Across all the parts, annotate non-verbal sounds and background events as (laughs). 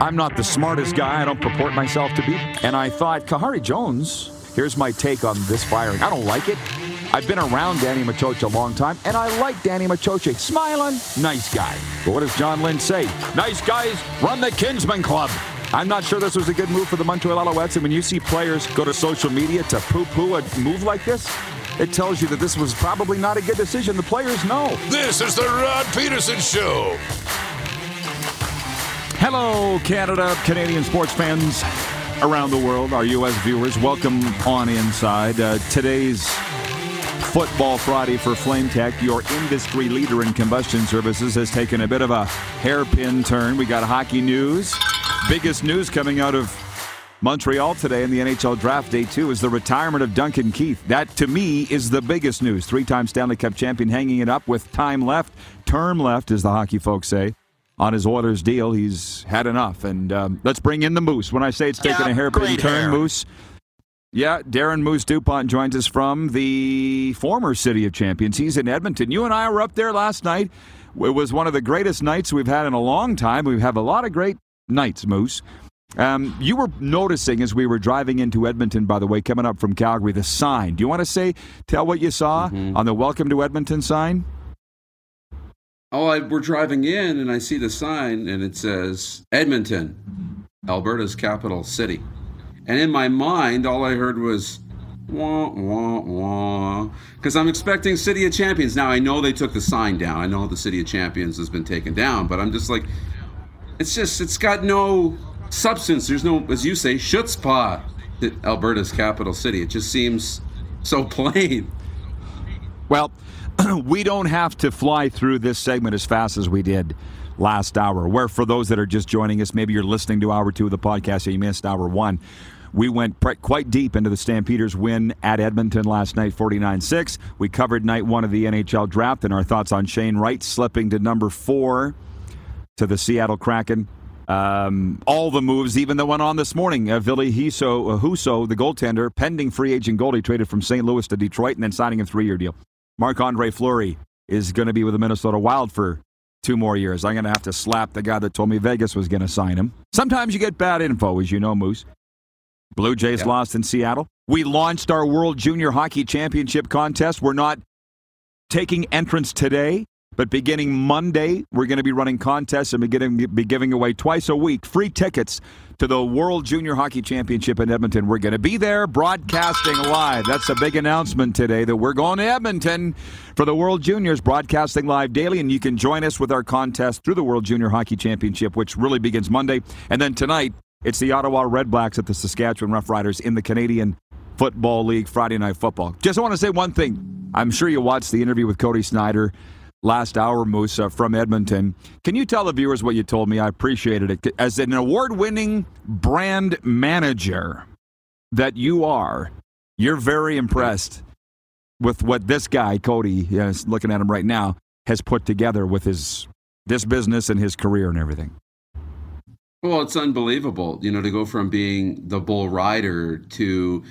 I'm not the smartest guy. I don't purport myself to be. And I thought, Khari Jones, here's my take on this firing. I don't like it. I've been around Danny Maciocia a long time, and I like Danny Maciocia. Smiling, nice guy. But what does John Lynn say? Nice guys run the Kinsmen Club. I'm not sure this was a good move for the Montreal Alouettes. And when you see players go to social media to poo-poo a move like this, it tells you that this was probably not a good decision. The players know. This is the Rod Peterson Show. Hello, Canada, Canadian sports fans around the world, our U.S. viewers. Welcome on inside. Uh, today's Football Friday for Flame Tech, your industry leader in combustion services, has taken a bit of a hairpin turn. We got hockey news. Biggest news coming out of Montreal today in the NHL Draft Day 2 is the retirement of Duncan Keith. That, to me, is the biggest news. Three time Stanley Cup champion hanging it up with time left, term left, as the hockey folks say on his Oilers deal. He's had enough. And um, let's bring in the Moose. When I say it's taking Yeah, a hairpin turn, hair. Moose. Yeah, Darren Moose DuPont joins us from the former City of Champions. He's in Edmonton. You and I were up there last night. It was one of the greatest nights we've had in a long time. We have a lot of great nights, Moose. Um, you were noticing as we were driving into Edmonton, by the way, coming up from Calgary, the sign. Do you want to say, tell what you saw on the Welcome to Edmonton sign? Oh, I, we're driving in and I see the sign and it says Edmonton, Alberta's capital city. And in my mind, all I heard was wah, wah, wah. Because I'm expecting City of Champions. Now, I know they took the sign down. I know the City of Champions has been taken down, but I'm just like, it's just, it's got no substance. There's no, as you say, chutzpah that Alberta's capital city. It just seems so (laughs) plain. Well, (clears throat) we don't have to fly through this segment as fast as we did last hour. Where, for those that are just joining us, maybe you're listening to hour two of the podcast, or you missed hour one. We went pre- quite deep into the Stampeders' win at Edmonton last night, 49 6. We covered night one of the NHL draft and our thoughts on Shane Wright slipping to number four to the Seattle Kraken. Um, all the moves, even the one on this morning, uh, Ville Husso, uh, the goaltender, pending free agent goalie, traded from St. Louis to Detroit and then signing a three year deal. Marc Andre Fleury is going to be with the Minnesota Wild for two more years. I'm going to have to slap the guy that told me Vegas was going to sign him. Sometimes you get bad info, as you know, Moose. Blue Jays Yeah. lost in Seattle. We launched our World Junior Hockey Championship contest. We're not taking entrance today, but beginning Monday, we're going to be running contests and be, getting, be giving away twice a week free tickets to the World Junior Hockey Championship in Edmonton. We're going to be there broadcasting live. That's a big announcement today that we're going to Edmonton for the World Juniors, broadcasting live daily. And you can join us with our contest through the World Junior Hockey Championship, which really begins Monday. And then tonight, it's the Ottawa Redblacks at the Saskatchewan Roughriders in the Canadian Football League Friday Night Football. Just want to say one thing. I'm sure you watched the interview with Cody Snyder last hour, Musa from Edmonton. Can you tell the viewers what you told me? I appreciated it. As an award winning brand manager that you are, you're very impressed with what this guy, Cody, is looking at him right now, has put together with his this business and his career and everything. Well, it's unbelievable, you know, to go from being the bull rider to,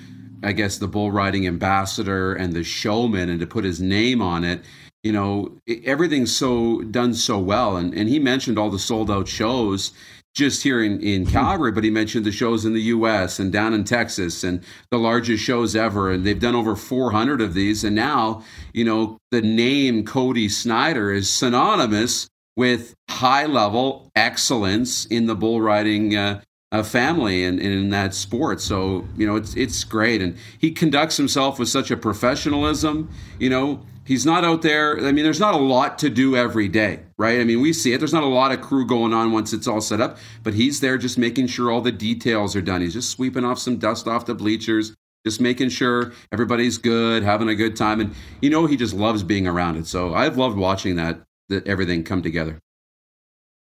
I guess, the bull riding ambassador and the showman, and to put his name on it. You know, everything's so done so well, and and he mentioned all the sold out shows just here in in Calgary, but he mentioned the shows in the U.S. and down in Texas, and the largest shows ever, and they've done over 400 of these, and now, you know, the name Cody Snyder is synonymous with high level excellence in the bull riding uh, uh, family and, and in that sport. So you know it's it's great, and he conducts himself with such a professionalism. You know he's not out there. I mean, there's not a lot to do every day, right? I mean, we see it. There's not a lot of crew going on once it's all set up, but he's there just making sure all the details are done. He's just sweeping off some dust off the bleachers. Just making sure everybody's good, having a good time, and you know he just loves being around it. So I've loved watching that that everything come together.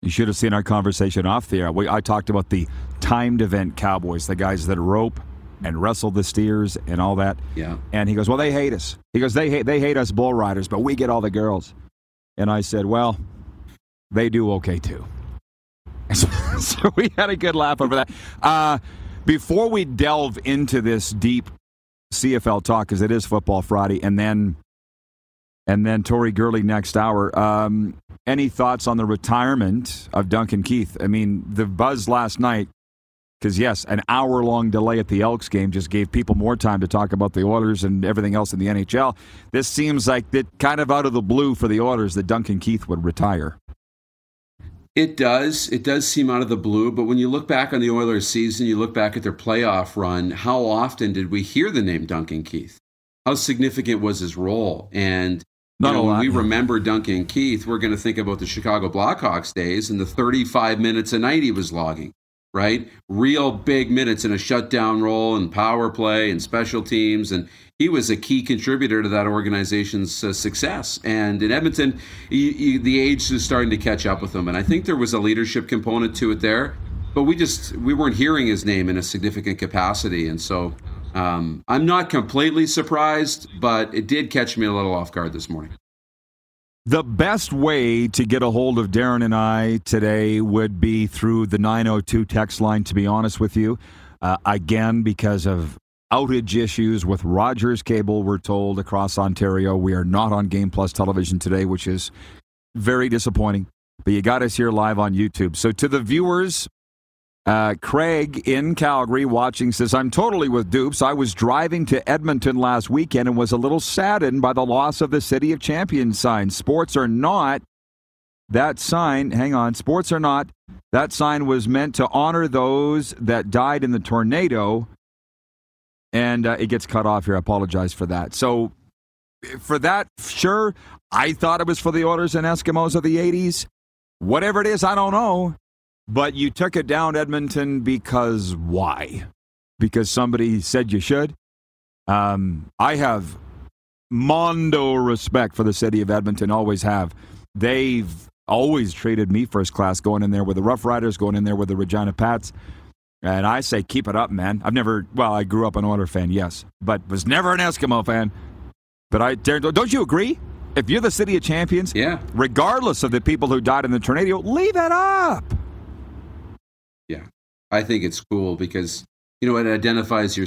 You should have seen our conversation off the air. We, I talked about the timed event cowboys, the guys that rope and wrestle the steers and all that. Yeah. And he goes, "Well, they hate us." He goes, "They hate they hate us bull riders, but we get all the girls." And I said, "Well, they do okay too." (laughs) So, so we had a good laugh over that. Uh, before we delve into this deep CFL talk, because it is Football Friday, and then and then Tori Gurley next hour. Um, any thoughts on the retirement of Duncan Keith? I mean, the buzz last night, because yes, an hour long delay at the Elks game just gave people more time to talk about the Oilers and everything else in the NHL. This seems like it kind of out of the blue for the Oilers that Duncan Keith would retire. It does. It does seem out of the blue, but when you look back on the Oilers season, you look back at their playoff run, how often did we hear the name Duncan Keith? How significant was his role? And you know, when we remember Duncan Keith, we're going to think about the Chicago Blackhawks days and the 35 minutes a night he was logging, right? Real big minutes in a shutdown role and power play and special teams. And he was a key contributor to that organization's uh, success. And in Edmonton, he, he, the age is starting to catch up with him. And I think there was a leadership component to it there. But we just we weren't hearing his name in a significant capacity, and so um, I'm not completely surprised, but it did catch me a little off guard this morning. The best way to get a hold of Darren and I today would be through the 902 text line, to be honest with you. Uh, again, because of outage issues with Rogers Cable, we're told across Ontario. We are not on Game Plus television today, which is very disappointing. But you got us here live on YouTube. So, to the viewers uh, Craig in Calgary watching says, I'm totally with Dupes. I was driving to Edmonton last weekend and was a little saddened by the loss of the City of Champions sign. Sports are not that sign. Hang on. Sports are not. That sign was meant to honor those that died in the tornado. And uh, it gets cut off here. I apologize for that. So, for that, sure, I thought it was for the Oilers and Eskimos of the 80s. Whatever it is, I don't know. But you took it down, Edmonton, because why? Because somebody said you should? Um, I have mondo respect for the city of Edmonton, always have. They've always treated me first class going in there with the Rough Riders, going in there with the Regina Pats. And I say, keep it up, man. I've never, well, I grew up an Oiler fan, yes, but was never an Eskimo fan. But I, dare don't you agree? If you're the city of champions, yeah. regardless of the people who died in the tornado, leave it up. Yeah, I think it's cool because you know it identifies your.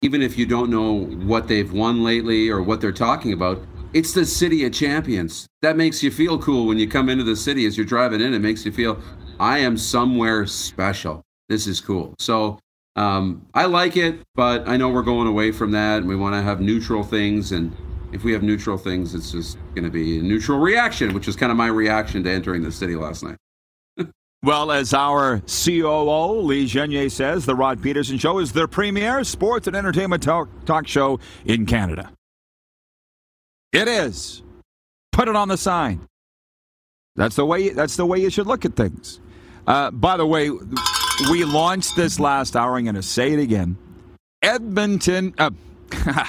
Even if you don't know what they've won lately or what they're talking about, it's the city of champions. That makes you feel cool when you come into the city as you're driving in. It makes you feel I am somewhere special. This is cool. So um, I like it, but I know we're going away from that, and we want to have neutral things. And if we have neutral things, it's just going to be a neutral reaction, which is kind of my reaction to entering the city last night. Well, as our COO, Lee Genier, says, The Rod Peterson Show is the premier sports and entertainment talk, talk show in Canada. It is. Put it on the sign. That's the way. That's the way you should look at things. Uh, by the way, we launched this last hour. I'm going to say it again. Edmonton. Uh, (laughs)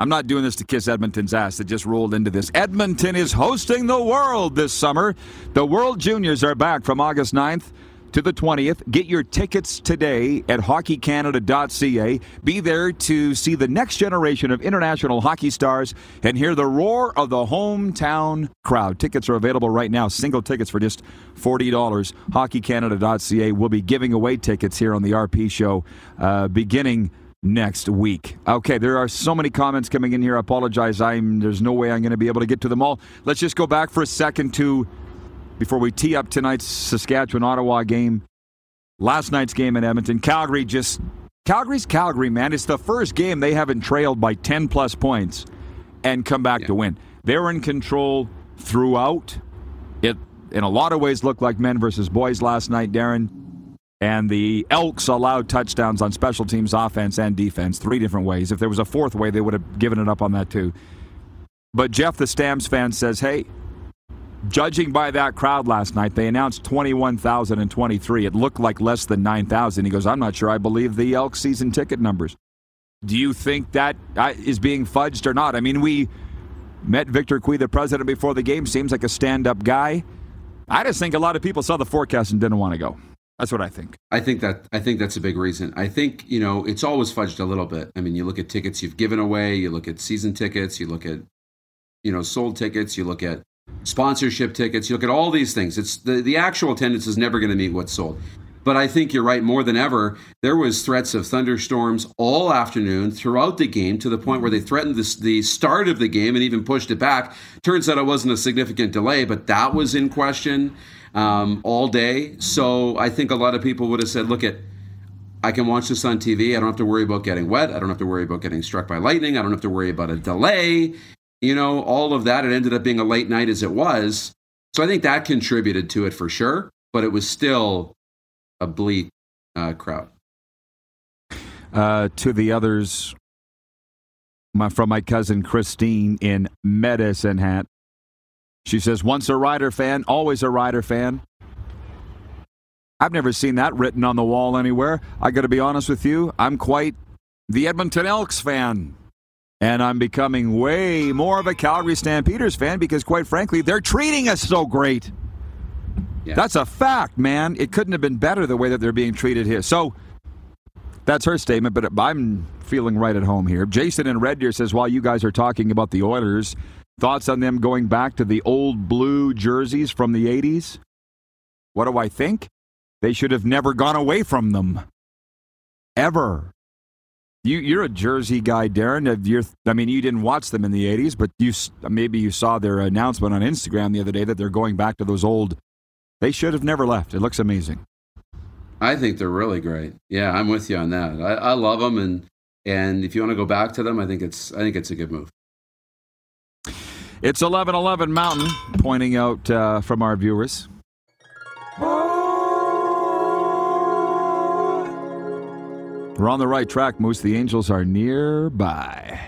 I'm not doing this to kiss Edmonton's ass. It just rolled into this. Edmonton is hosting the world this summer. The World Juniors are back from August 9th to the 20th. Get your tickets today at hockeycanada.ca. Be there to see the next generation of international hockey stars and hear the roar of the hometown crowd. Tickets are available right now, single tickets for just $40. Hockeycanada.ca will be giving away tickets here on the RP show uh, beginning next week. Okay, there are so many comments coming in here. I apologize. I'm there's no way I'm going to be able to get to them all. Let's just go back for a second to before we tee up tonight's Saskatchewan Ottawa game. Last night's game in Edmonton, Calgary just Calgary's Calgary, man. It's the first game they haven't trailed by 10 plus points and come back yeah. to win. They're in control throughout. It in a lot of ways looked like men versus boys last night, Darren. And the Elks allowed touchdowns on special teams, offense, and defense, three different ways. If there was a fourth way, they would have given it up on that too. But Jeff, the Stamps fan, says, hey, judging by that crowd last night, they announced 21,023. It looked like less than 9,000. He goes, I'm not sure I believe the Elk season ticket numbers. Do you think that uh, being fudged or not? I mean, we met Victor Cui, the president, before the game. Seems like a stand up guy. I just think a lot of people saw the forecast and didn't want to go. That's what I think. I think that I think that's a big reason. I think you know it's always fudged a little bit. I mean, you look at tickets you've given away, you look at season tickets, you look at you know sold tickets, you look at sponsorship tickets, you look at all these things. It's the the actual attendance is never going to meet what's sold. But I think you're right. More than ever, there was threats of thunderstorms all afternoon throughout the game to the point where they threatened the, the start of the game and even pushed it back. Turns out it wasn't a significant delay, but that was in question um, all day. So I think a lot of people would have said, "Look at." I can watch this on TV. I don't have to worry about getting wet. I don't have to worry about getting struck by lightning. I don't have to worry about a delay. You know, all of that. It ended up being a late night as it was. So I think that contributed to it for sure. But it was still a bleak uh, crowd. Uh, to the others, my, from my cousin Christine in Medicine Hat. She says, once a Rider fan, always a Rider fan. I've never seen that written on the wall anywhere. I got to be honest with you, I'm quite the Edmonton Elks fan. And I'm becoming way more of a Calgary Stampeders fan because, quite frankly, they're treating us so great. Yeah. That's a fact, man. It couldn't have been better the way that they're being treated here. So that's her statement, but I'm feeling right at home here. Jason in Red Deer says, while you guys are talking about the Oilers, thoughts on them going back to the old blue jerseys from the 80s? What do I think? They should have never gone away from them. Ever. You, you're a Jersey guy, Darren. You're, I mean, you didn't watch them in the 80s, but you maybe you saw their announcement on Instagram the other day that they're going back to those old they should have never left. It looks amazing. I think they're really great. Yeah, I'm with you on that. I, I love them, and and if you want to go back to them, I think it's I think it's a good move. It's 1111 Mountain, pointing out uh, from our viewers. We're on the right track, Moose. The Angels are nearby.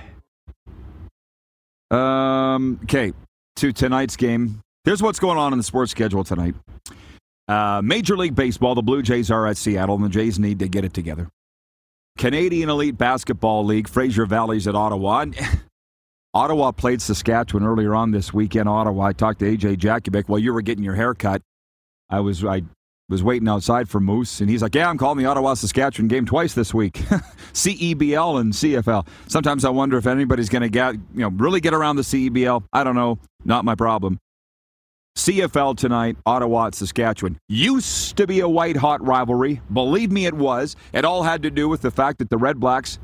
Um, okay, to tonight's game. Here's what's going on in the sports schedule tonight. Uh, Major League Baseball, the Blue Jays are at Seattle, and the Jays need to get it together. Canadian Elite Basketball League, Fraser Valley's at Ottawa. (laughs) Ottawa played Saskatchewan earlier on this weekend. Ottawa. I talked to AJ Jakubik while you were getting your hair cut. I was I was waiting outside for Moose, and he's like, "Yeah, I'm calling the Ottawa Saskatchewan game twice this week, (laughs) CEBL and CFL." Sometimes I wonder if anybody's going to get you know really get around the CEBL. I don't know, not my problem. CFL tonight, Ottawa at Saskatchewan. Used to be a white hot rivalry. Believe me, it was. It all had to do with the fact that the Red Blacks,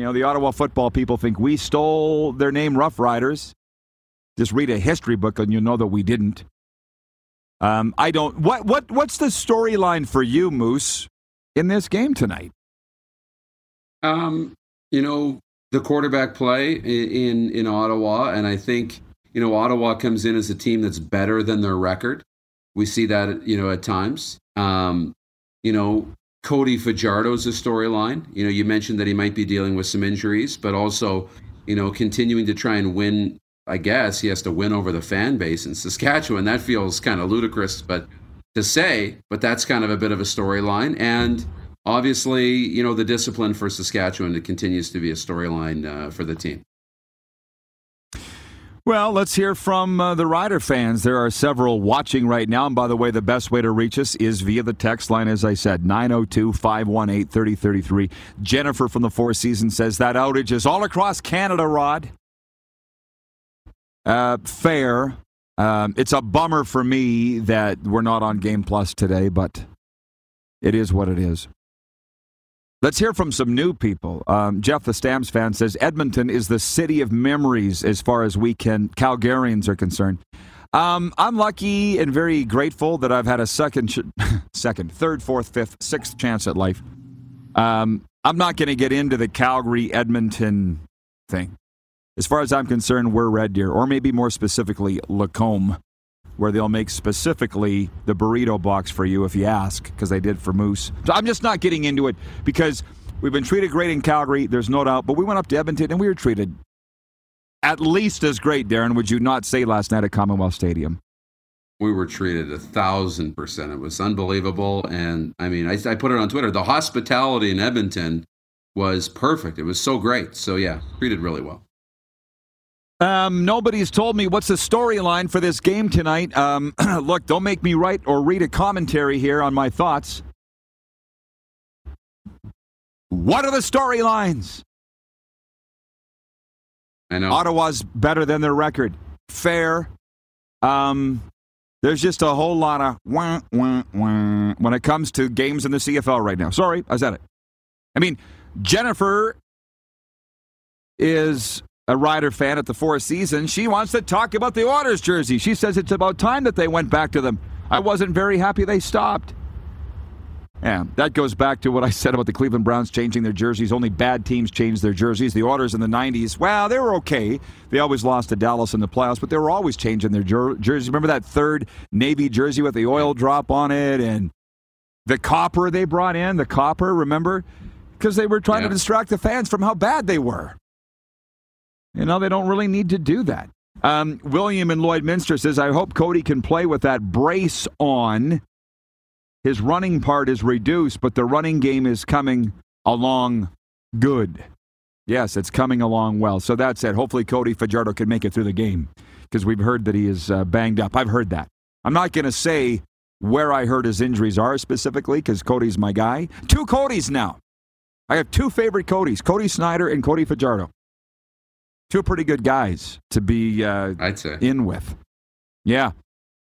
you know, the Ottawa football people think we stole their name, Rough Riders. Just read a history book and you'll know that we didn't. Um, I don't. What what what's the storyline for you, Moose, in this game tonight? Um, you know, the quarterback play in in Ottawa, and I think you know, Ottawa comes in as a team that's better than their record. We see that, you know, at times. Um, you know, Cody Fajardo's a storyline. You know, you mentioned that he might be dealing with some injuries, but also, you know, continuing to try and win. I guess he has to win over the fan base in Saskatchewan. That feels kind of ludicrous, but to say, but that's kind of a bit of a storyline. And obviously, you know, the discipline for Saskatchewan continues to be a storyline uh, for the team. Well, let's hear from uh, the Rider fans. There are several watching right now. And by the way, the best way to reach us is via the text line, as I said, 902 518 3033. Jennifer from the Four Seasons says that outage is all across Canada, Rod. Uh, fair. Um, it's a bummer for me that we're not on Game Plus today, but it is what it is. Let's hear from some new people. Um, Jeff, the Stamps fan, says Edmonton is the city of memories as far as we can Calgarians are concerned. Um, I'm lucky and very grateful that I've had a second, (laughs) second, third, fourth, fifth, sixth chance at life. Um, I'm not going to get into the Calgary Edmonton thing. As far as I'm concerned, we're Red Deer, or maybe more specifically, Lacombe where they'll make specifically the burrito box for you if you ask, because they did for Moose. So I'm just not getting into it because we've been treated great in Calgary, there's no doubt, but we went up to Edmonton and we were treated at least as great, Darren, would you not say last night at Commonwealth Stadium? We were treated a thousand percent. It was unbelievable. And I mean, I, I put it on Twitter. The hospitality in Edmonton was perfect. It was so great. So, yeah, treated really well. Um, nobody's told me what's the storyline for this game tonight. Um, (clears throat) look, don't make me write or read a commentary here on my thoughts. What are the storylines? I know. Ottawa's better than their record. Fair. Um, There's just a whole lot of wah, wah, wah when it comes to games in the CFL right now. Sorry, I said it. I mean, Jennifer is a Rider fan at the Four Seasons. She wants to talk about the Oilers jersey. She says it's about time that they went back to them. I wasn't very happy they stopped. Yeah, that goes back to what I said about the Cleveland Browns changing their jerseys. Only bad teams change their jerseys. The Oilers in the 90s, well, they were okay. They always lost to Dallas in the playoffs, but they were always changing their jer- jerseys. Remember that third Navy jersey with the oil drop on it and the copper they brought in? The copper, remember? Because they were trying yeah. to distract the fans from how bad they were. You know, they don't really need to do that. Um, William and Lloydminster says, I hope Cody can play with that brace on his running part is reduced, but the running game is coming along good. Yes, it's coming along well. So that's it. Hopefully, Cody Fajardo can make it through the game because we've heard that he is uh, banged up. I've heard that. I'm not going to say where I heard his injuries are specifically because Cody's my guy. Two Codys now. I have two favorite Codys Cody Snyder and Cody Fajardo. Two pretty good guys to be uh, I'd say. in with. Yeah.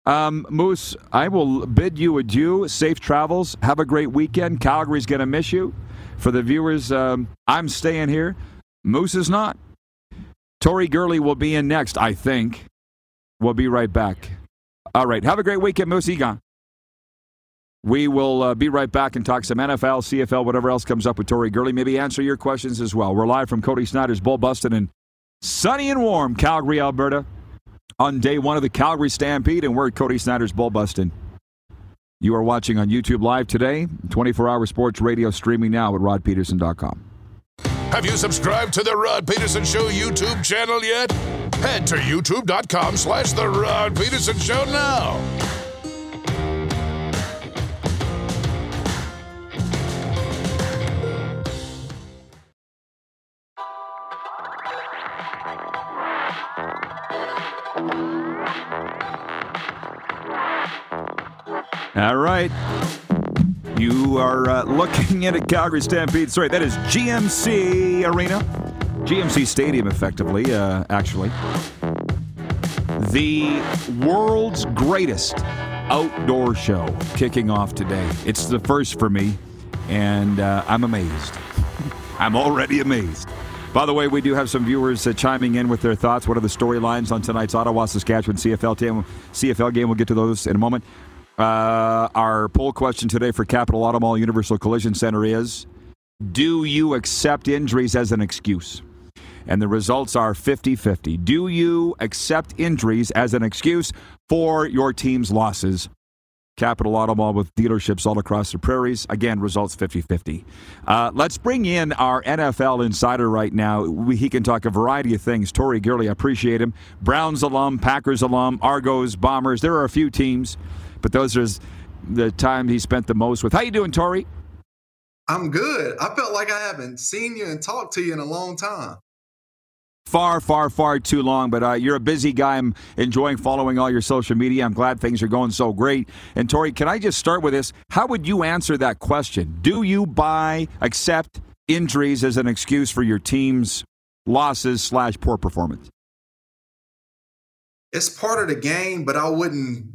Um, Moose, I will bid you adieu. Safe travels. Have a great weekend. Calgary's going to miss you. For the viewers, um, I'm staying here. Moose is not. Tori Gurley will be in next, I think. We'll be right back. All right. Have a great weekend, Moose Egon. We will uh, be right back and talk some NFL, CFL, whatever else comes up with Tori Gurley. Maybe answer your questions as well. We're live from Cody Snyder's Bull Bustin' in sunny and warm Calgary, Alberta on day one of the Calgary Stampede, and we're at Cody Snyder's Bull Bustin'. You are watching on YouTube Live today, 24 hour sports radio streaming now at rodpeterson.com. Have you subscribed to the Rod Peterson Show YouTube channel yet? Head to youtube.com slash The Rod Peterson Show now. All right. You are uh, looking at a Calgary Stampede. Sorry, that is GMC Arena. GMC Stadium, effectively, uh, actually. The world's greatest outdoor show kicking off today. It's the first for me, and uh, I'm amazed. (laughs) I'm already amazed. By the way, we do have some viewers uh, chiming in with their thoughts. What are the storylines on tonight's Ottawa Saskatchewan CFL team? CFL game? We'll get to those in a moment. Uh, our poll question today for Capital Auto Mall Universal Collision Center is Do you accept injuries as an excuse? And the results are 50 50. Do you accept injuries as an excuse for your team's losses? Capital Auto Mall with dealerships all across the prairies. Again, results 50 50. Uh, let's bring in our NFL insider right now. We, he can talk a variety of things. Tori Gurley, I appreciate him. Browns alum, Packers alum, Argos, Bombers. There are a few teams but those are the time he spent the most with. How you doing, Tori? I'm good. I felt like I haven't seen you and talked to you in a long time. Far, far, far too long, but uh, you're a busy guy. I'm enjoying following all your social media. I'm glad things are going so great. And Tori, can I just start with this? How would you answer that question? Do you buy, accept injuries as an excuse for your team's losses slash poor performance? It's part of the game, but I wouldn't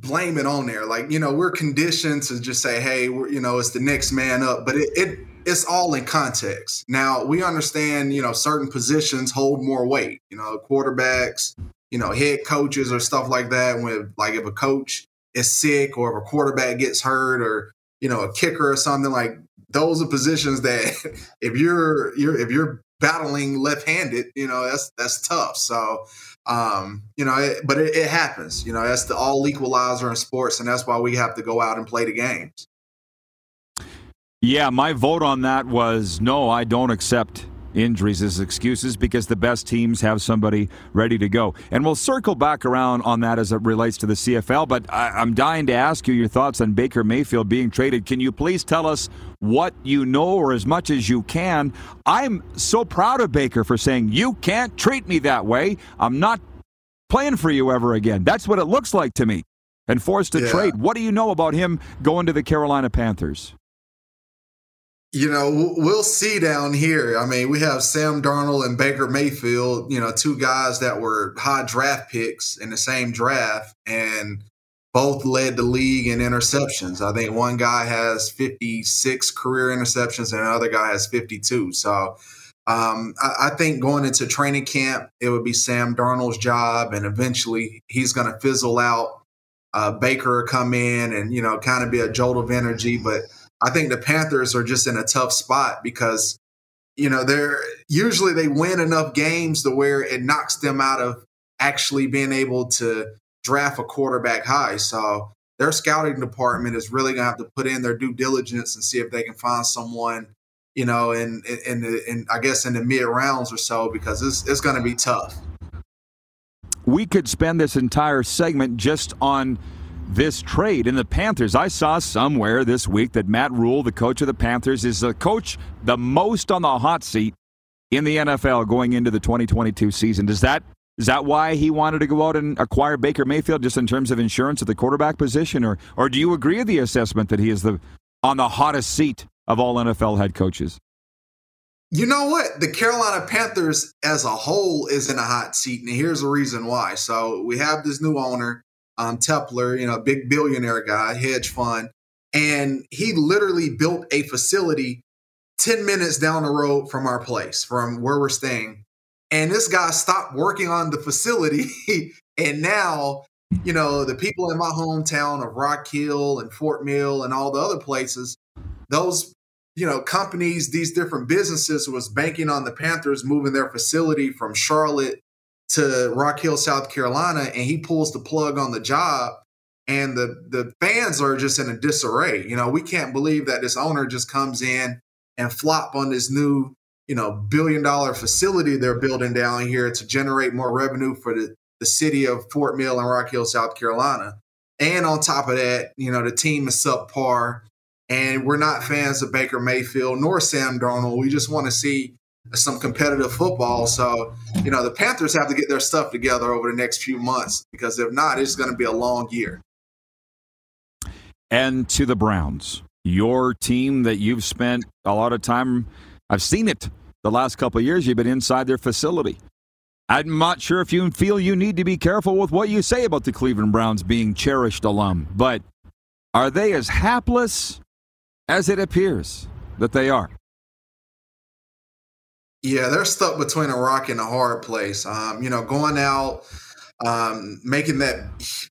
blame it on there. Like, you know, we're conditioned to just say, hey, you know, it's the next man up, but it, it it's all in context. Now we understand, you know, certain positions hold more weight, you know, quarterbacks, you know, head coaches or stuff like that. When like if a coach is sick or if a quarterback gets hurt or, you know, a kicker or something like those are positions that (laughs) if you're you're if you're battling left-handed, you know, that's that's tough. So um, you know, it, but it, it happens. You know, that's the all equalizer in sports, and that's why we have to go out and play the games. Yeah, my vote on that was no, I don't accept injuries as excuses because the best teams have somebody ready to go. And we'll circle back around on that as it relates to the CFL. But I, am dying to ask you your thoughts on Baker Mayfield being traded. Can you please tell us what you know or as much as you can? I'm so proud of Baker for saying, You can't treat me that way. I'm not playing for you ever again. That's what it looks like to me. And forced to yeah. trade. What do you know about him going to the Carolina Panthers? You know, we'll see down here. I mean, we have Sam Darnold and Baker Mayfield, you know, two guys that were high draft picks in the same draft and both led the league in interceptions. I think one guy has 56 career interceptions and another guy has 52. So um, I, I, think going into training camp, it would be Sam Darnold's job, and eventually he's going to fizzle out. Uh, Baker come in and you know kind of be a jolt of energy, but I think the Panthers are just in a tough spot because you know they're usually they win enough games to where it knocks them out of actually being able to draft a quarterback high. So their scouting department is really going to have to put in their due diligence and see if they can find someone, you know, in in the in I guess in the mid rounds or so because it's it's going to be tough. We could spend this entire segment just on this trade in the Panthers. I saw somewhere this week that Matt Rhule, the coach of the Panthers, is the coach the most on the hot seat in the NFL going into the 2022 season. Does that is that why he wanted to go out and acquire Baker Mayfield just in terms of insurance at the quarterback position or or do you agree with the assessment that he is the on the hottest seat of all NFL head coaches? You know what? The Carolina Panthers as a whole is in a hot seat, and here's the reason why. So we have this new owner um, Tepper, you know, big billionaire guy, hedge fund, and he literally built a facility 10 minutes down the road from our place, from where we're staying. And this guy stopped working on the facility. (laughs) and now, you know, the people in my hometown of Rock Hill and Fort Mill and all the other places, those, you know, companies, these different businesses was banking on the Panthers moving their facility from Charlotte to Rock Hill, South Carolina, and he pulls the plug on the job. And the the fans are just in a disarray. You know, we can't believe that this owner just comes in and flop on this new, you know, billion dollar facility they're building down here to generate more revenue for the, the city of Fort Mill and Rock Hill, South Carolina. And on top of that, you know, the team is subpar. And we're not fans of Baker Mayfield nor Sam Darnold. We just want to see some competitive football. So, you know, the Panthers have to get their stuff together over the next few months because if not, it's going to be a long year. And to the Browns, your team that you've spent a lot of time, I've seen it the last couple years, you've been inside their facility. I'm not sure if you feel you need to be careful with what you say about the Cleveland Browns being cherished alum, but are they as hapless as it appears that they are? Yeah, they're stuck between a rock and a hard place. Um, you know, going out, um, making that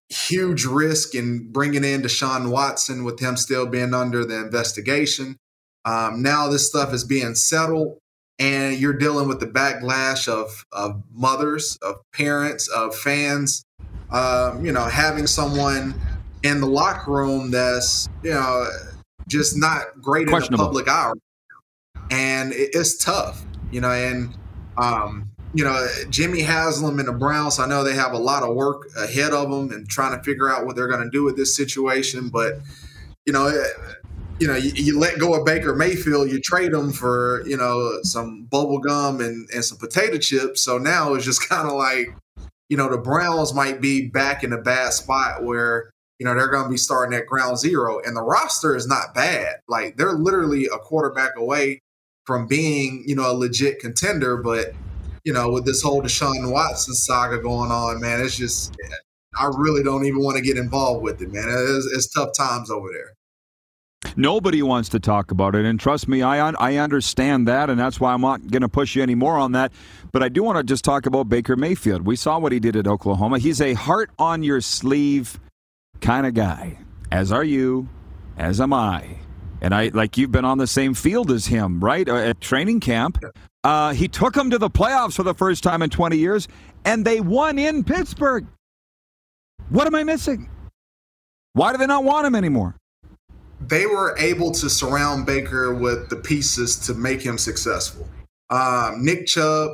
huge risk and bringing in Deshaun Watson with him still being under the investigation. Um, now this stuff is being settled, and you're dealing with the backlash of of mothers, of parents, of fans. Um, you know, having someone in the locker room that's you know just not great in the public eye, and it, it's tough you know, and um, you know, Jimmy Haslam and the Browns, I know they have a lot of work ahead of them and trying to figure out what they're going to do with this situation. But, you know, eh, you know, you, you, let go of Baker Mayfield, you trade him for, you know, some bubble gum and, and some potato chips. So now it's just (laughs) kind of like, you know, the Browns might be back in a bad spot where, you know, they're going to be starting at ground zero. And the roster is not bad. Like they're literally a quarterback away from being, you know, a legit contender. But, you know, with this whole Deshaun Watson saga going on, man, it's just, I really don't even want to get involved with it, man. It's, it's tough times over there. Nobody wants to talk about it, and trust me, I un- I understand that, and that's why I'm not going to push you any more on that. But I do want to just talk about Baker Mayfield. We saw what he did at Oklahoma. He's a heart on your sleeve kind of guy, as are you, as am I. And I like you've been on the same field as him, right? Uh, at training camp. Uh, he took them to the playoffs for the first time in 20 years, and they won in Pittsburgh. What am I missing? Why do they not want him anymore? They were able to surround Baker with the pieces to make him successful. Um, Nick Chubb,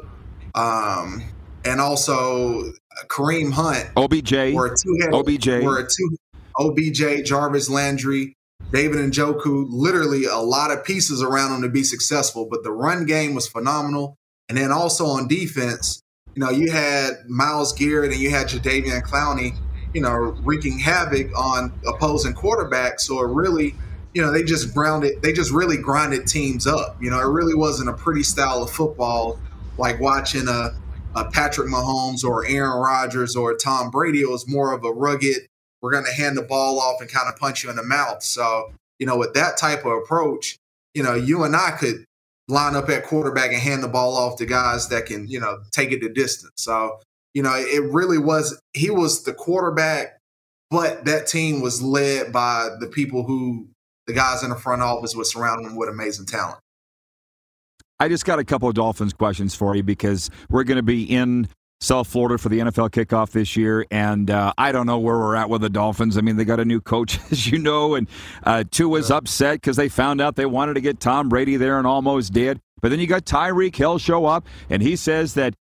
um, and also Kareem Hunt. OBJ. Were two-headed, OBJ. Were a two OBJ, Jarvis Landry, David Njoku, literally a lot of pieces around them to be successful. But the run game was phenomenal. And then also on defense, you know, you had Myles Garrett and you had Jadeveon Clowney, you know, wreaking havoc on opposing quarterbacks. So it really, you know, they just grounded, they just really grinded teams up. You know, it really wasn't a pretty style of football like watching a, a Patrick Mahomes or Aaron Rodgers or Tom Brady. It was more of a rugged, we're going to hand the ball off and kind of punch you in the mouth. So, you know, with that type of approach, you know, you and I could line up at quarterback and hand the ball off to guys that can, you know, take it to distance. So, you know, it really was, he was the quarterback, but that team was led by the people who the guys in the front office were surrounding with amazing talent. I just got a couple of Dolphins questions for you because we're going to be in South Florida for the NFL kickoff this year, and uh, I don't know where we're at with the Dolphins. I mean, they got a new coach, (laughs) as you know, and uh, Tua's yeah. upset because they found out they wanted to get Tom Brady there and almost did. But then you got Tyreek Hill show up, and he says that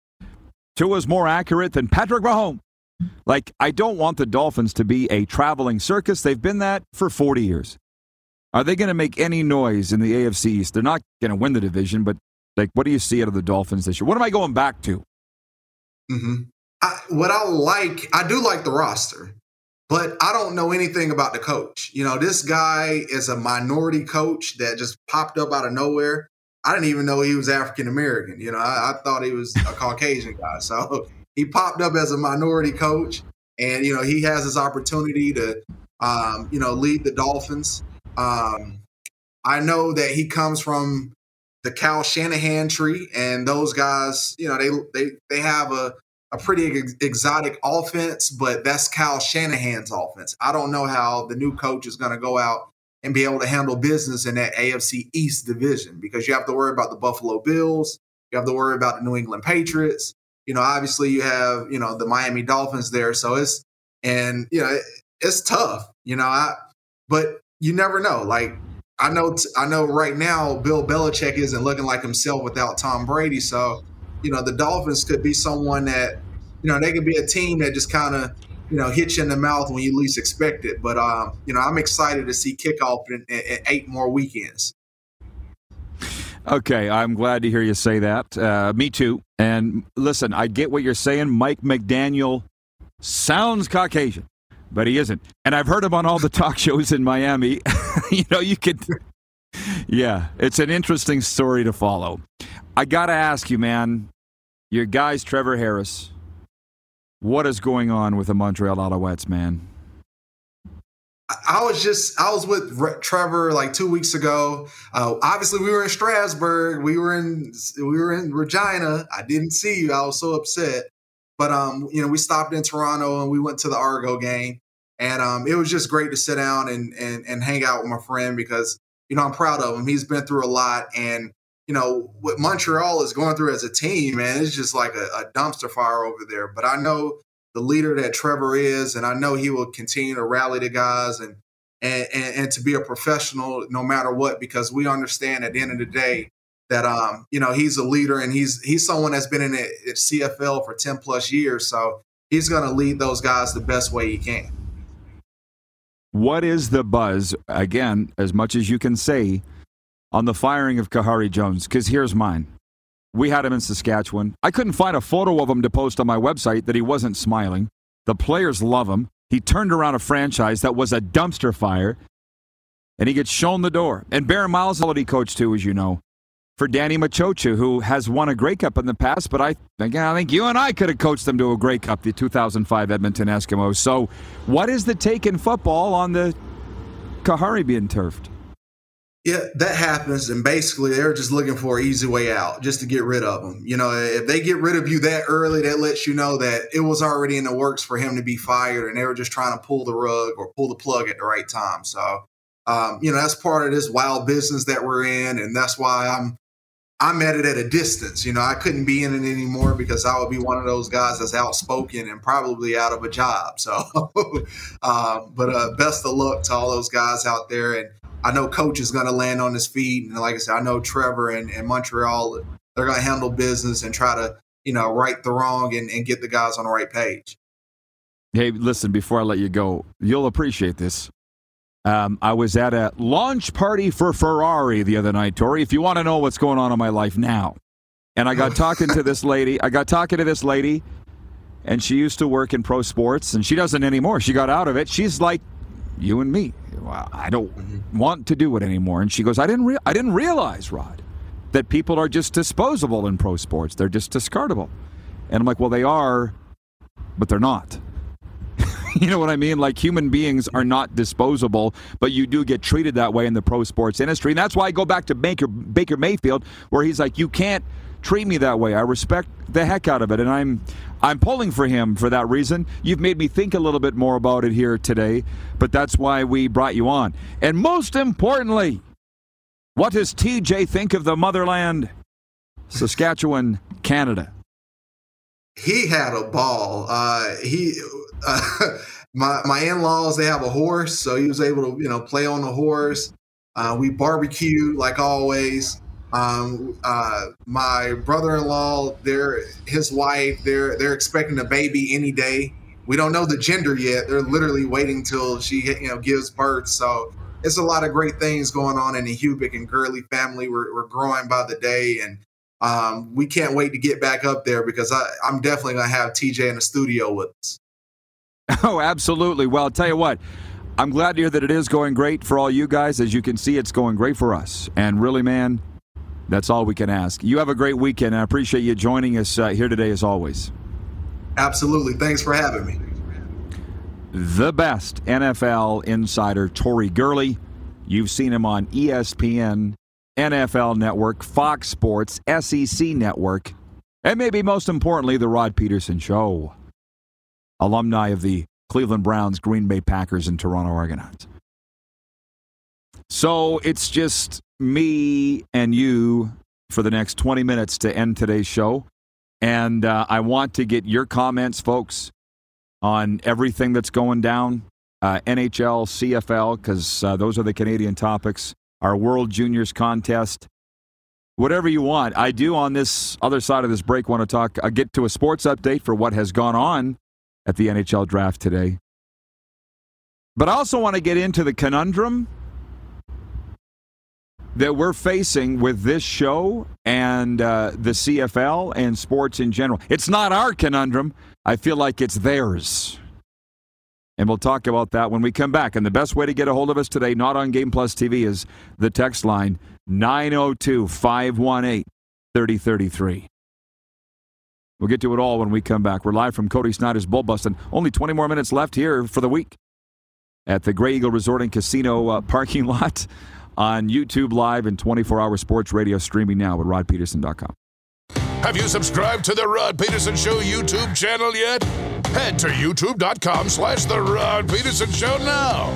Tua's more accurate than Patrick Mahomes. Like, I don't want the Dolphins to be a traveling circus. They've been that for 40 years. Are they going to make any noise in the AFC East? They're not going to win the division, but like, what do you see out of the Dolphins this year? What am I going back to? Mm-hmm. I, what I like, I do like the roster, but I don't know anything about the coach. You know, this guy is a minority coach that just popped up out of nowhere. I didn't even know he was African American. You know, I, I thought he was a Caucasian guy. (laughs) So he popped up as a minority coach, and you know, he has his opportunity to, um, you know, lead the Dolphins. Um, I know that he comes from the Kyle Shanahan tree, and those guys, you know, they they they have a a pretty ex- exotic offense, but that's Kyle Shanahan's offense. I don't know how the new coach is going to go out and be able to handle business in that AFC East division because you have to worry about the Buffalo Bills, you have to worry about the New England Patriots. You know, obviously you have you know the Miami Dolphins there, so it's and you know it, it's tough. You know, I but you never know. Like I know, I know. Right now, Bill Belichick isn't looking like himself without Tom Brady. So, you know, the Dolphins could be someone that, you know, they could be a team that just kind of, you know, hit you in the mouth when you least expect it. But, um, you know, I'm excited to see kickoff in, in, in eight more weekends. Okay, I'm glad to hear you say that. Uh, me too. And listen, I get what you're saying. Mike McDaniel sounds Caucasian but he isn't. And I've heard him on all the talk shows in Miami. (laughs) you know, you could. Yeah, it's an interesting story to follow. I got to ask you, man, your guy's Trevor Harris. What is going on with the Montreal Alouettes, man? I was just I was with Re- Trevor like two weeks ago. Uh, obviously, we were in Strasbourg. We were in we were in Regina. I didn't see you. I was so upset. But um, you know, we stopped in Toronto and we went to the Argo game. And um, it was just great to sit down and, and and hang out with my friend because you know I'm proud of him. He's been through a lot, and you know what Montreal is going through as a team, man, it's just like a, a dumpster fire over there. But I know the leader that Trevor is, and I know he will continue to rally the guys and and, and, and to be a professional no matter what, because we understand at the end of the day that um you know he's a leader and he's he's someone that's been in the CFL for ten plus years, so he's going to lead those guys the best way he can. What is the buzz, again, as much as you can say, on the firing of Khari Jones? Because here's mine. We had him in Saskatchewan. I couldn't find a photo of him to post on my website that he wasn't smiling. The players love him. He turned around a franchise that was a dumpster fire, and he gets shown the door. And Barron Miles, quality coach too, as you know for Danny Maciocia, who has won a Grey Cup in the past, but I, again, I think you and I could have coached them to a Grey Cup, the 2005 Edmonton Eskimos. So, what is the take in football on the Khari being turfed? Yeah, that happens, and basically they're just looking for an easy way out, just to get rid of them. You know, if they get rid of you that early, that lets you know that it was already in the works for him to be fired, and they were just trying to pull the rug or pull the plug at the right time. So, um, you know, that's part of this wild business that we're in, and that's why I'm I'm at it at a distance. You know, I couldn't be in it anymore because I would be one of those guys that's outspoken and probably out of a job. So, uh, (laughs) but uh, best of luck to all those guys out there. And I know Coach is going to land on his feet. And like I said, I know Trevor and, and Montreal, they're going to handle business and try to, you know, right the wrong and, and get the guys on the right page. Hey, listen, before I let you go, you'll appreciate this. Um, I was at a launch party for Ferrari the other night, Tori. If you want to know what's going on in my life now, and I got (laughs) talking to this lady. I got talking to this lady, and she used to work in pro sports, and she doesn't anymore. She got out of it. She's like you and me. well, I don't mm-hmm. want to do it anymore. And she goes, I didn't, re- I didn't realize, Rod, that people are just disposable in pro sports. They're just discardable. And I'm like, well, they are, but they're not. (laughs) you know what I mean? Like human beings are not disposable, but you do get treated that way in the pro sports industry. And that's why I go back to Baker, Baker Mayfield, where he's like, you can't treat me that way. I respect the heck out of it. And I'm I'm pulling for him for that reason. You've made me think a little bit more about it here today, but that's why we brought you on. And most importantly, what does TJ think of the motherland? Saskatchewan, Canada. He had a ball. Uh, he, (laughs) uh, my my in laws, they have a horse, so he was able to you know play on the horse. Uh, we barbecued like always. Um, uh, my brother-in-law, they're his wife. They're they're expecting a baby any day. We don't know the gender yet. They're literally waiting till she you know gives birth. So it's a lot of great things going on in the Hubick and Gurley family. We're, we're growing by the day, and um, we can't wait to get back up there because I, I'm definitely going to have TJ in the studio with us. (laughs) Oh, absolutely. Well, I'll tell you what. I'm glad to hear that it is going great for all you guys. As you can see, it's going great for us. And really, man, that's all we can ask. You have a great weekend. I appreciate you joining us uh, here today, as always. Absolutely. Thanks for having me. The best NFL insider, Tori Gurley. You've seen him on ESPN, NFL Network, Fox Sports, SEC Network, and maybe most importantly, The Rod Pedersen Show. Alumni of the Cleveland Browns, Green Bay Packers, and Toronto Argonauts. So it's just me and you for the next 20 minutes to end today's show. And uh, I want to get your comments, folks, on everything that's going down uh, NHL, CFL, because uh, those are the Canadian topics, our World Juniors contest, whatever you want. I do on this other side of this break want to talk, uh, get to a sports update for what has gone on at the NHL draft today. But I also want to get into the conundrum that we're facing with this show and uh, the CFL and sports in general. It's not our conundrum. I feel like it's theirs. And we'll talk about that when we come back. And the best way to get a hold of us today, not on Game Plus TV, is the text line 902 518 3033. We'll get to it all when we come back. We're live from Cody Snyder's Bull Bustin'. Only 20 more minutes left here for the week at the Grey Eagle Resort and Casino uh, (laughs) parking lot on YouTube Live and 24 hour sports radio streaming now at rodpedersen.com. Have you subscribed to the Rod Pedersen Show YouTube channel yet? Head to youtube.com slash the Rod Pedersen Show now.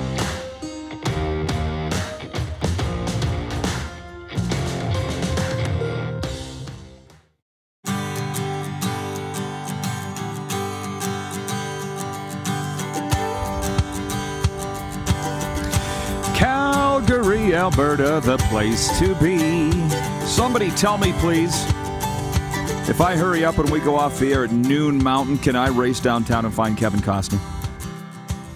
Calgary, Alberta, the place to be. Somebody tell me, please. If I hurry up and we go off the air at noon mountain, can I race downtown and find Kevin Costner?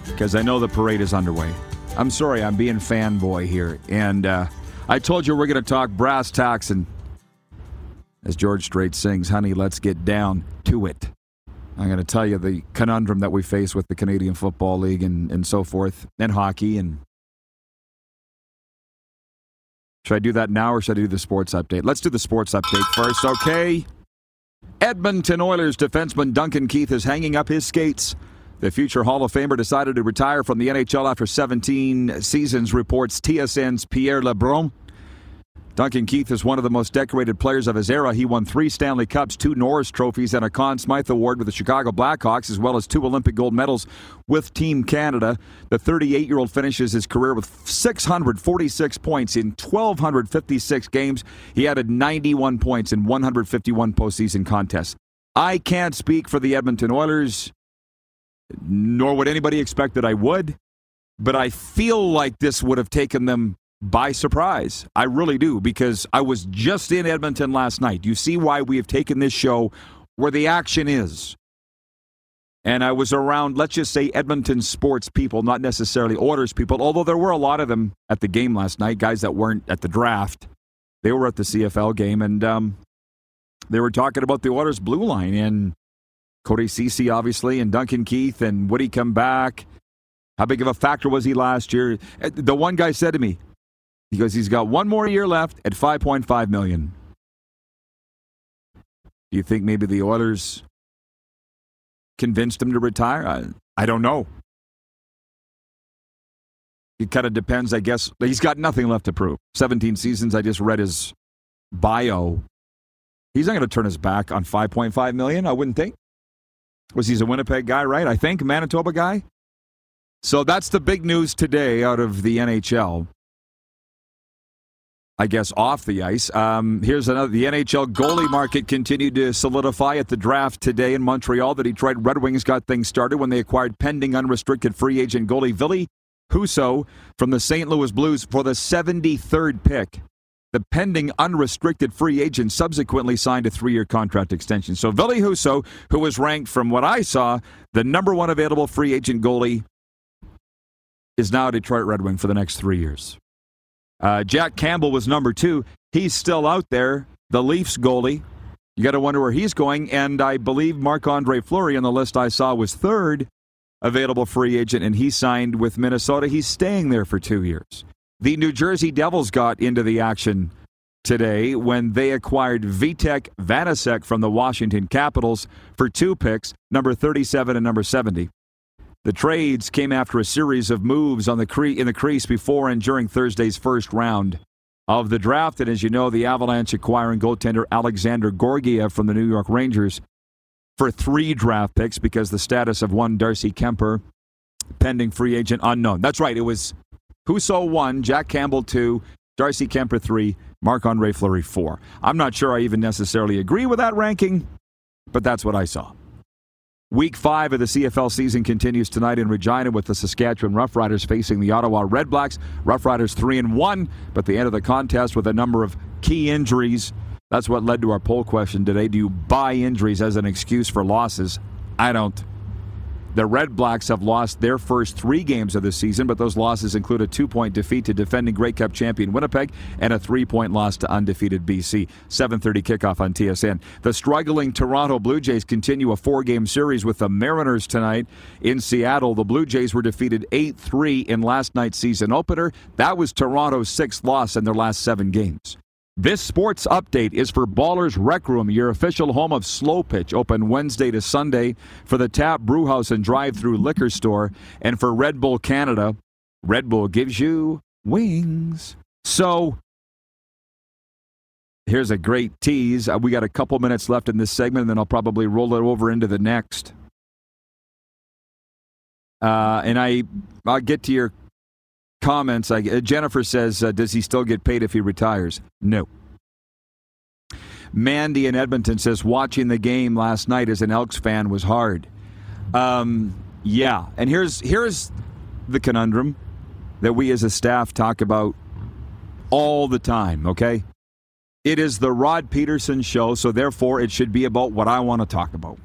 Because I know the parade is underway. I'm sorry, I'm being fanboy here. And uh, I told you we're going to talk brass tacks and, as George Strait sings, honey, let's get down to it. I'm going to tell you the conundrum that we face with the Canadian Football League and, and so forth, and hockey and should I do that now or should I do the sports update? Let's do the sports update first, okay? Edmonton Oilers defenseman Duncan Keith is hanging up his skates. The future Hall of Famer decided to retire from the NHL after 17 seasons, reports TSN's Pierre LeBrun. Duncan Keith is one of the most decorated players of his era. He won three Stanley Cups, two Norris trophies, and a Conn Smythe Award with the Chicago Blackhawks, as well as two Olympic gold medals with Team Canada. The 38 year old finishes his career with 646 points in 1,256 games. He added 91 points in 151 postseason contests. I can't speak for the Edmonton Oilers, nor would anybody expect that I would, but I feel like this would have taken them by surprise. I really do because I was just in Edmonton last night. You see why we have taken this show where the action is. And I was around, let's just say, Edmonton sports people, not necessarily Oilers people, although there were a lot of them at the game last night, guys that weren't at the draft. They were at the CFL game, and um, they were talking about the Oilers blue line and Cody Ceci, obviously, and Duncan Keith, and would he come back? How big of a factor was he last year? Uh, the one guy said to me, goes, he's got one more year left at 5.5 million. Do you think maybe the Oilers convinced him to retire? I, I don't know. It kind of depends, I guess. He's got nothing left to prove. 17 seasons. I just read his bio. He's not going to turn his back on 5.5 million, I wouldn't think. Was he's a Winnipeg guy, right? I think Manitoba guy. So that's the big news today out of the NHL. I guess off the ice. Um, here's another. The NHL goalie market continued to solidify at the draft today in Montreal. The Detroit Red Wings got things started when they acquired pending unrestricted free agent goalie Ville Husso from the St. Louis Blues for the 73rd pick. The pending unrestricted free agent subsequently signed a three year contract extension. So, Ville Husso, who was ranked, from what I saw, the number one available free agent goalie, is now a Detroit Red Wing for the next three years. Uh, Jack Campbell was number two. He's still out there, the Leafs goalie. You got to wonder where he's going. And I believe Marc Andre Fleury on the list I saw was third available free agent, and he signed with Minnesota. He's staying there for two years. The New Jersey Devils got into the action today when they acquired Vitek Vanecek from the Washington Capitals for two picks, number 37 and number 70. The trades came after a series of moves on the cre- in the crease before and during Thursday's first round of the draft. And as you know, the Avalanche acquiring goaltender Alexandar Georgiev from the New York Rangers for three draft picks because the status of one Darcy Kuemper pending free agent unknown. That's right. It was Husso one, Jack Campbell two, Darcy Kuemper three, Marc Andre Fleury four. I'm not sure I even necessarily agree with that ranking, but that's what I saw. Week five of the CFL season continues tonight in Regina with the Saskatchewan Roughriders facing the Ottawa Redblacks. Roughriders three and one, but the end of the contest with a number of key injuries. That's what led to our poll question today. Do you buy injuries as an excuse for losses? I don't. The Red Blacks have lost their first three games of the season, but those losses include a two point defeat to defending Grey Cup champion Winnipeg and a three point loss to undefeated BC. 7.30 kickoff on TSN. The struggling Toronto Blue Jays continue a four game series with the Mariners tonight in Seattle. The Blue Jays were defeated 8 3 in last night's season opener. That was Toronto's sixth loss in their last seven games. This sports update is for Ballers Rec Room, your official home of Slow Pitch, open Wednesday to Sunday for the Tap Brewhouse and drive-through liquor store, and for Red Bull Canada. Red Bull gives you wings. So here's a great tease. Uh, we got a couple minutes left in this segment, and then I'll probably roll it over into the next. Uh, and I, I'll get to your comments. I, uh, Jennifer says, uh, "Does he still get paid if he retires?" No. Mandy in Edmonton says, "Watching the game last night as an Elks fan was hard." Um, yeah, and here's here's the conundrum that we as a staff talk about all the time. Okay, it is the Rod Pedersen show, so therefore it should be about what I want to talk about.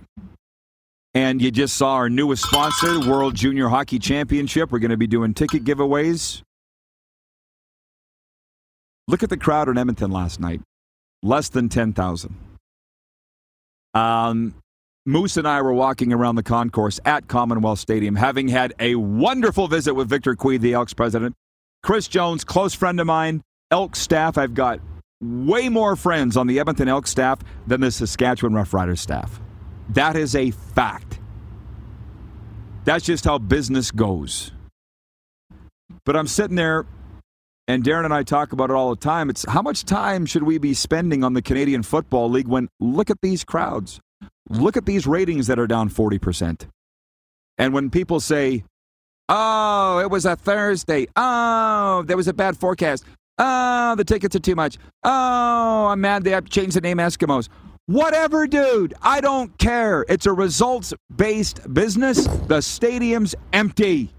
And you just saw our newest sponsor, World Junior Hockey Championship. We're going to be doing ticket giveaways. Look at the crowd in Edmonton last night. Less than 10,000. Um, Moose and I were walking around the concourse at Commonwealth Stadium, having had a wonderful visit with Victor Cui, the Elks president. Chris Jones, close friend of mine, Elk staff. I've got way more friends on the Edmonton Elk staff than the Saskatchewan Roughriders staff. That is a fact. That's just how business goes. But I'm sitting there, and Darren and I talk about it all the time. It's how much time should we be spending on the Canadian Football League when look at these crowds? Look at these ratings that are down 40%. And when people say, oh, it was a Thursday. Oh, there was a bad forecast. Oh, the tickets are too much. Oh, I'm mad they have to change the name Eskimos. Whatever, dude. I don't care. It's a results based business. The stadium's empty.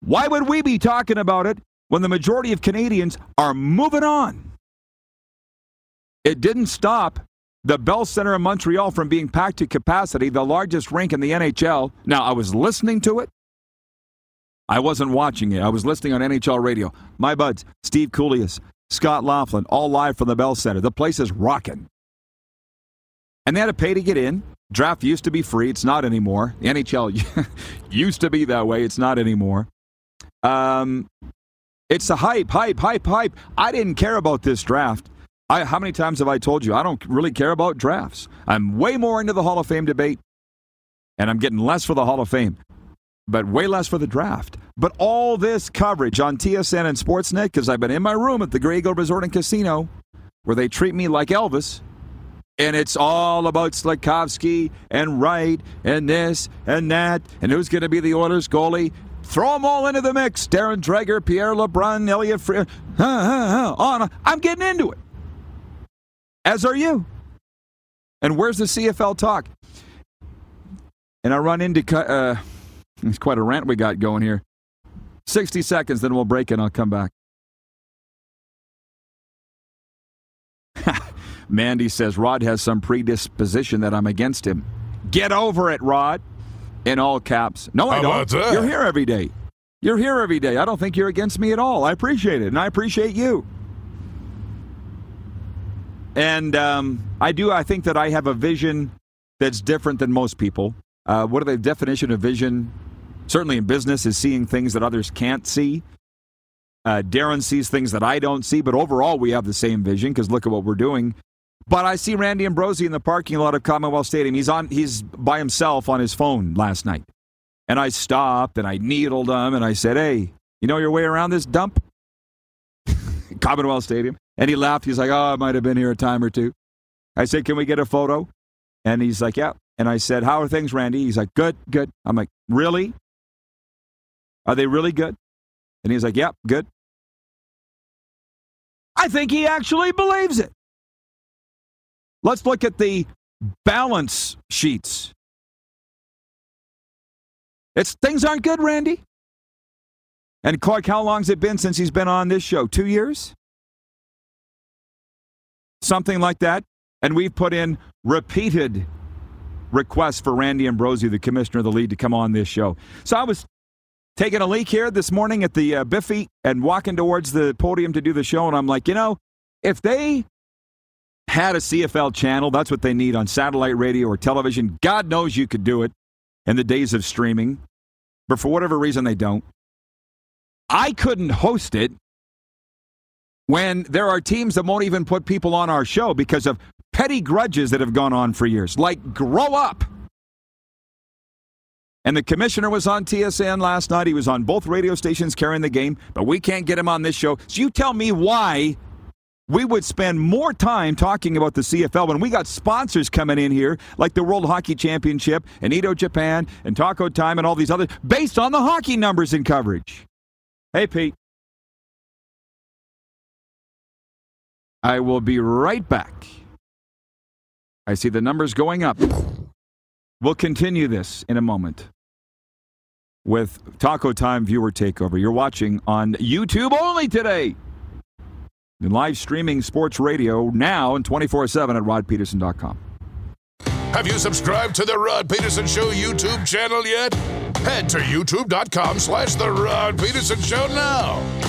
Why would we be talking about it when the majority of Canadians are moving on? It didn't stop the Bell Center in Montreal from being packed to capacity, the largest rink in the NHL. Now, I was listening to it. I wasn't watching it. I was listening on NHL radio. My buds, Steve Kouleas, Scott Laughlin, all live from the Bell Center. The place is rocking and they had to pay to get in. Draft used to be free. It's not anymore. The NHL (laughs) used to be that way. It's not anymore. Um, it's the hype, hype, hype, hype. I didn't care about this draft. I, how many times have I told you I don't really care about drafts? I'm way more into the Hall of Fame debate, and I'm getting less for the Hall of Fame, but way less for the draft. But all this coverage on TSN and Sportsnet, because I've been in my room at the Grey Eagle Resort and Casino, where they treat me like Elvis, and it's all about Slafkovsky and Wright and this and that, and who's going to be the Oilers goalie. Throw them all into the mix. Darren Dreger, Pierre LeBrun, Elliot Free. on. I'm getting into it. As are you. And where's the CFL talk? And I run into. Uh, it's quite a rant we got going here. 60 seconds, then we'll break and I'll come back. Mandy says Rod has some predisposition that I'm against him. Get over it, Rod. In all caps. No, I How don't. You're here every day. You're here every day. I don't think you're against me at all. I appreciate it, and I appreciate you. And um, I do. I think that I have a vision that's different than most people. Uh, what are the definition of vision? Certainly in business, is seeing things that others can't see. Uh, Darren sees things that I don't see, but overall we have the same vision because look at what we're doing. But I see Randy Ambrosie in the parking lot of Commonwealth Stadium. He's on. He's by himself on his phone last night, and I stopped and I needled him and I said, "Hey, you know your way around this dump?" (laughs) Commonwealth Stadium, and he laughed. He's like, "Oh, I might have been here a time or two. I said, "Can we get a photo?" And he's like, "Yeah." And I said, "How are things, Randy?" He's like, "Good, good." I'm like, "Really? Are they really good?" And he's like, "Yep, good." I think he actually believes it. Let's look at the balance sheets. It's things aren't good, Randy. And Clark, how long's it been since he's been on this show? Two years? Something like that. And we've put in repeated requests for Randy Ambrosie, the commissioner of the league, to come on this show. So I was taking a leak here this morning at the uh, Biffy and walking towards the podium to do the show, and I'm like, you know, if they had a CFL channel, that's what they need on satellite radio or television. God knows you could do it in the days of streaming, but for whatever reason, they don't. I couldn't host it when there are teams that won't even put people on our show because of petty grudges that have gone on for years. Like, grow up. And the commissioner was on TSN last night. He was on both radio stations carrying the game, but we can't get him on this show. So you tell me why we would spend more time talking about the CFL when we got sponsors coming in here like the World Hockey Championship and Edo Japan and Taco Time and all these others based on the hockey numbers and coverage. Hey, Pete. I will be right back. I see the numbers going up. We'll continue this in a moment with Taco Time viewer takeover. You're watching on YouTube only today. Live streaming sports radio now and 24 7 at rodpedersen.com. Have you subscribed to the Rod Pedersen Show YouTube channel yet? Head to youtube.com slash the Rod Pedersen Show now.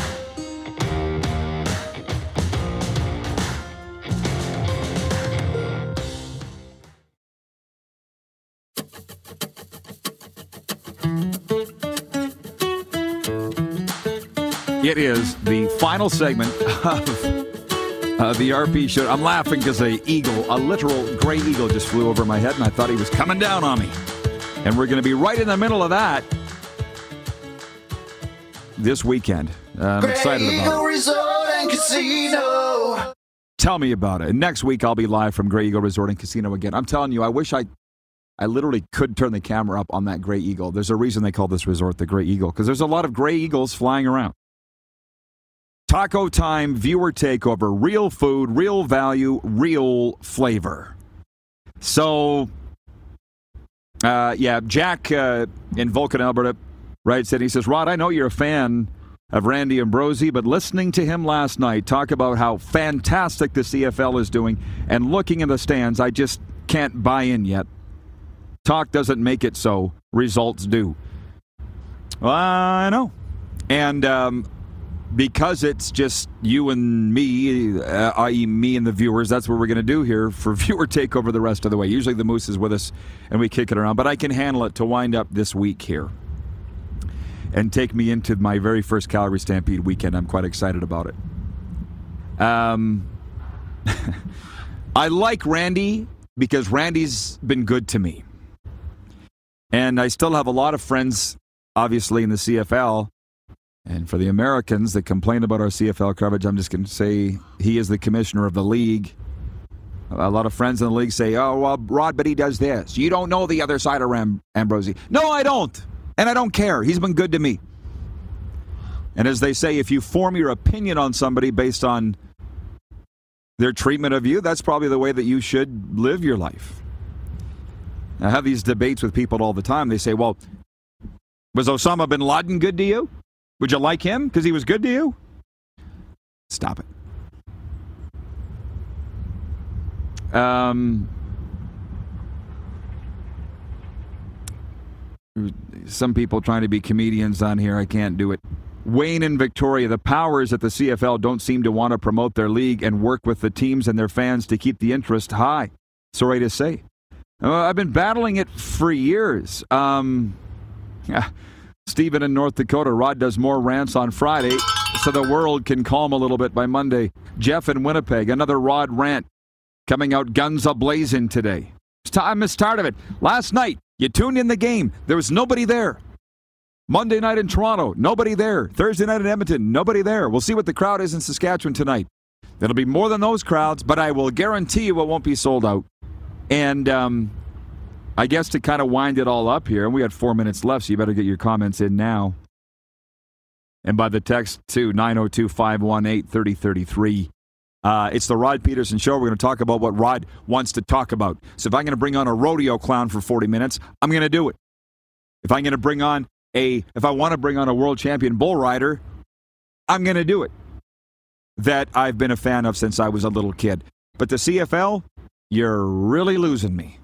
It is the final segment (laughs) of uh, the RP show. I'm laughing because a eagle, a literal gray eagle, just flew over my head, and I thought he was coming down on me. And we're going to be right in the middle of that this weekend. Uh, I'm excited about it. Resort and Casino. Tell me about it. Next week I'll be live from Grey Eagle Resort and Casino again. I'm telling you, I wish I, I literally could turn the camera up on that Grey Eagle. There's a reason they call this resort the Grey Eagle because there's a lot of Grey Eagles flying around. Taco Time viewer takeover. Real food, real value, real flavor. So, uh, yeah, Jack uh, in Vulcan, Alberta, writes in. He says, Rod, I know you're a fan of Randy Ambrosie, but listening to him last night talk about how fantastic the CFL is doing and looking in the stands, I just can't buy in yet. Talk doesn't make it so, results do. I know. And um, because it's just you and me, uh, i.e., me and the viewers, that's what we're going to do here for (laughs) viewer takeover the rest of the way. Usually the Moose is with us and we kick it around, but I can handle it to wind up this week here and take me into my very first Calgary Stampede weekend. I'm quite excited about it. Um, (laughs) I like Randy because Randy's been good to me. And I still have a lot of friends, obviously, in the CFL. And for the Americans that complain about our CFL coverage, I'm just going to say he is the commissioner of the league. A lot of friends in the league say, oh, well, Rod, but he does this. You don't know the other side of Ram- Ambrosie. No, I don't. And I don't care. He's been good to me. And as they say, if you form your opinion on somebody based on their treatment of you, that's probably the way that you should live your life. I have these debates with people all the time. They say, well, was Osama bin Laden good to you? Would you like him because he was good to you? Stop it. Um, some people trying to be comedians on here. I can't do it. Wayne and Victoria, the powers at the CFL don't seem to want to promote their league and work with the teams and their fans to keep the interest high. Sorry to say. Uh, I've been battling it for years. Um, yeah. Stephen in North Dakota, Rod does more rants on Friday so the world can calm a little bit by Monday. Jeff in Winnipeg, another Rod rant coming out guns a blazing today. I'm tired of it. Last night, you tuned in the game. There was nobody there. Monday night in Toronto, nobody there. Thursday night in Edmonton, nobody there. We'll see what the crowd is in Saskatchewan tonight. It'll be more than those crowds, but I will guarantee you it won't be sold out. And um, I guess to kind of wind it all up here, and we had four minutes left, so you better get your comments in now. And by the text to 902 518 3033. Uh, it's the Rod Pedersen Show. We're going to talk about what Rod wants to talk about. So if I'm going to bring on a rodeo clown for 40 minutes, I'm going to do it. If I'm going to bring on a, if I want to bring on a world champion bull rider, I'm going to do it. That I've been a fan of since I was a little kid. But the CFL, you're really losing me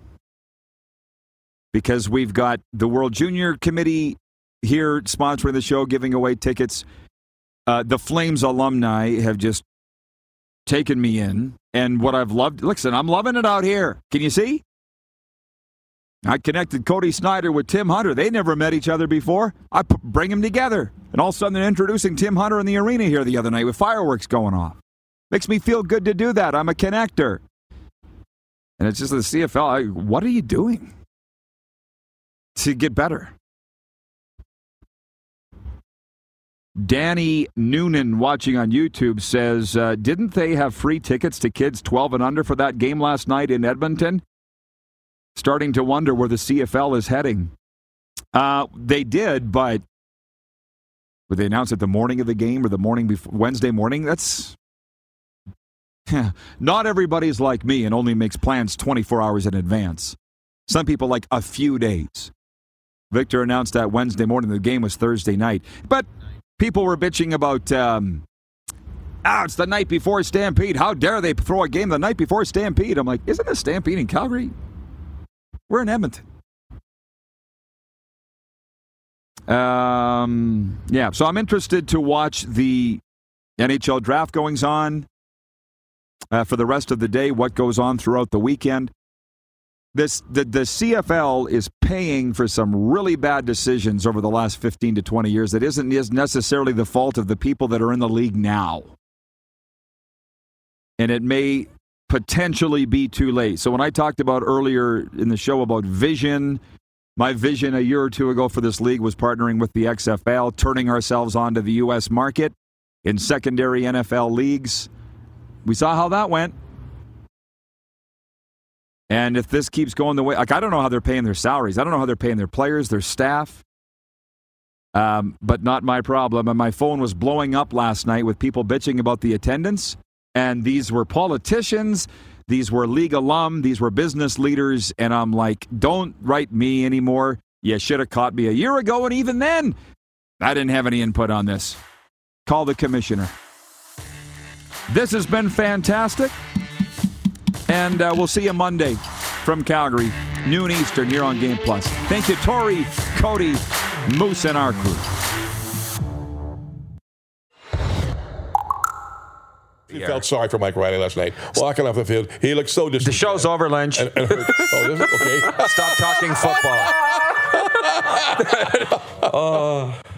because we've got the World Junior Committee here sponsoring the show, giving away tickets. Uh, the Flames alumni have just taken me in, and what I've loved. Listen, I'm loving it out here. Can you see? I connected Cody Snyder with Tim Hunter. They never met each other before. I p- bring them together, and all of a sudden they're introducing Tim Hunter in the arena here the other night with fireworks going off. Makes me feel good to do that. I'm a connector, and it's just the CFL. I, what are you doing? To get better. Danny Noonan, watching on YouTube, says, uh, Didn't they have free tickets to kids 12 and under for that game last night in Edmonton? Starting to wonder where the CFL is heading. Uh, they did, but would they announce it the morning of the game or the morning before Wednesday morning? That's (laughs) not everybody's like me and only makes plans 24 hours in advance. Some people like a few days. Victor announced that Wednesday morning. The game was Thursday night. But people were bitching about, um, ah, it's the night before Stampede. How dare they throw a game the night before Stampede? I'm like, isn't a Stampede in Calgary? We're in Edmonton. Um, yeah, so I'm interested to watch the NHL draft goings on uh, for the rest of the day, what goes on throughout the weekend this the, the CFL is paying for some really bad decisions over the last 15 to 20 years that isn't is necessarily the fault of the people that are in the league now. And it may potentially be too late. So when I talked about earlier in the show about vision, my vision a year or two ago for this league was partnering with the XFL, turning ourselves onto the US market in secondary NFL leagues. We saw how that went. And if this keeps going the way, like I don't know how they're paying their salaries. I don't know how they're paying their players, their staff. Um, but not my problem. And my phone was blowing up last night with people bitching about the attendance. And these were politicians, these were league alum, these were business leaders. And I'm like, don't write me anymore. You should have caught me a year ago. And even then, I didn't have any input on this. Call the commissioner. This has been fantastic. And uh, we'll see you Monday from Calgary, noon Eastern, here on Game Plus. Thank you, Tori, Cody, Moose, and our crew. He felt sorry for Mike Riley last night. Walking off the field, he looked so disappointed. The show's over, Lynch. And, and. Oh, this is okay. (laughs) Stop talking football. (laughs) (laughs)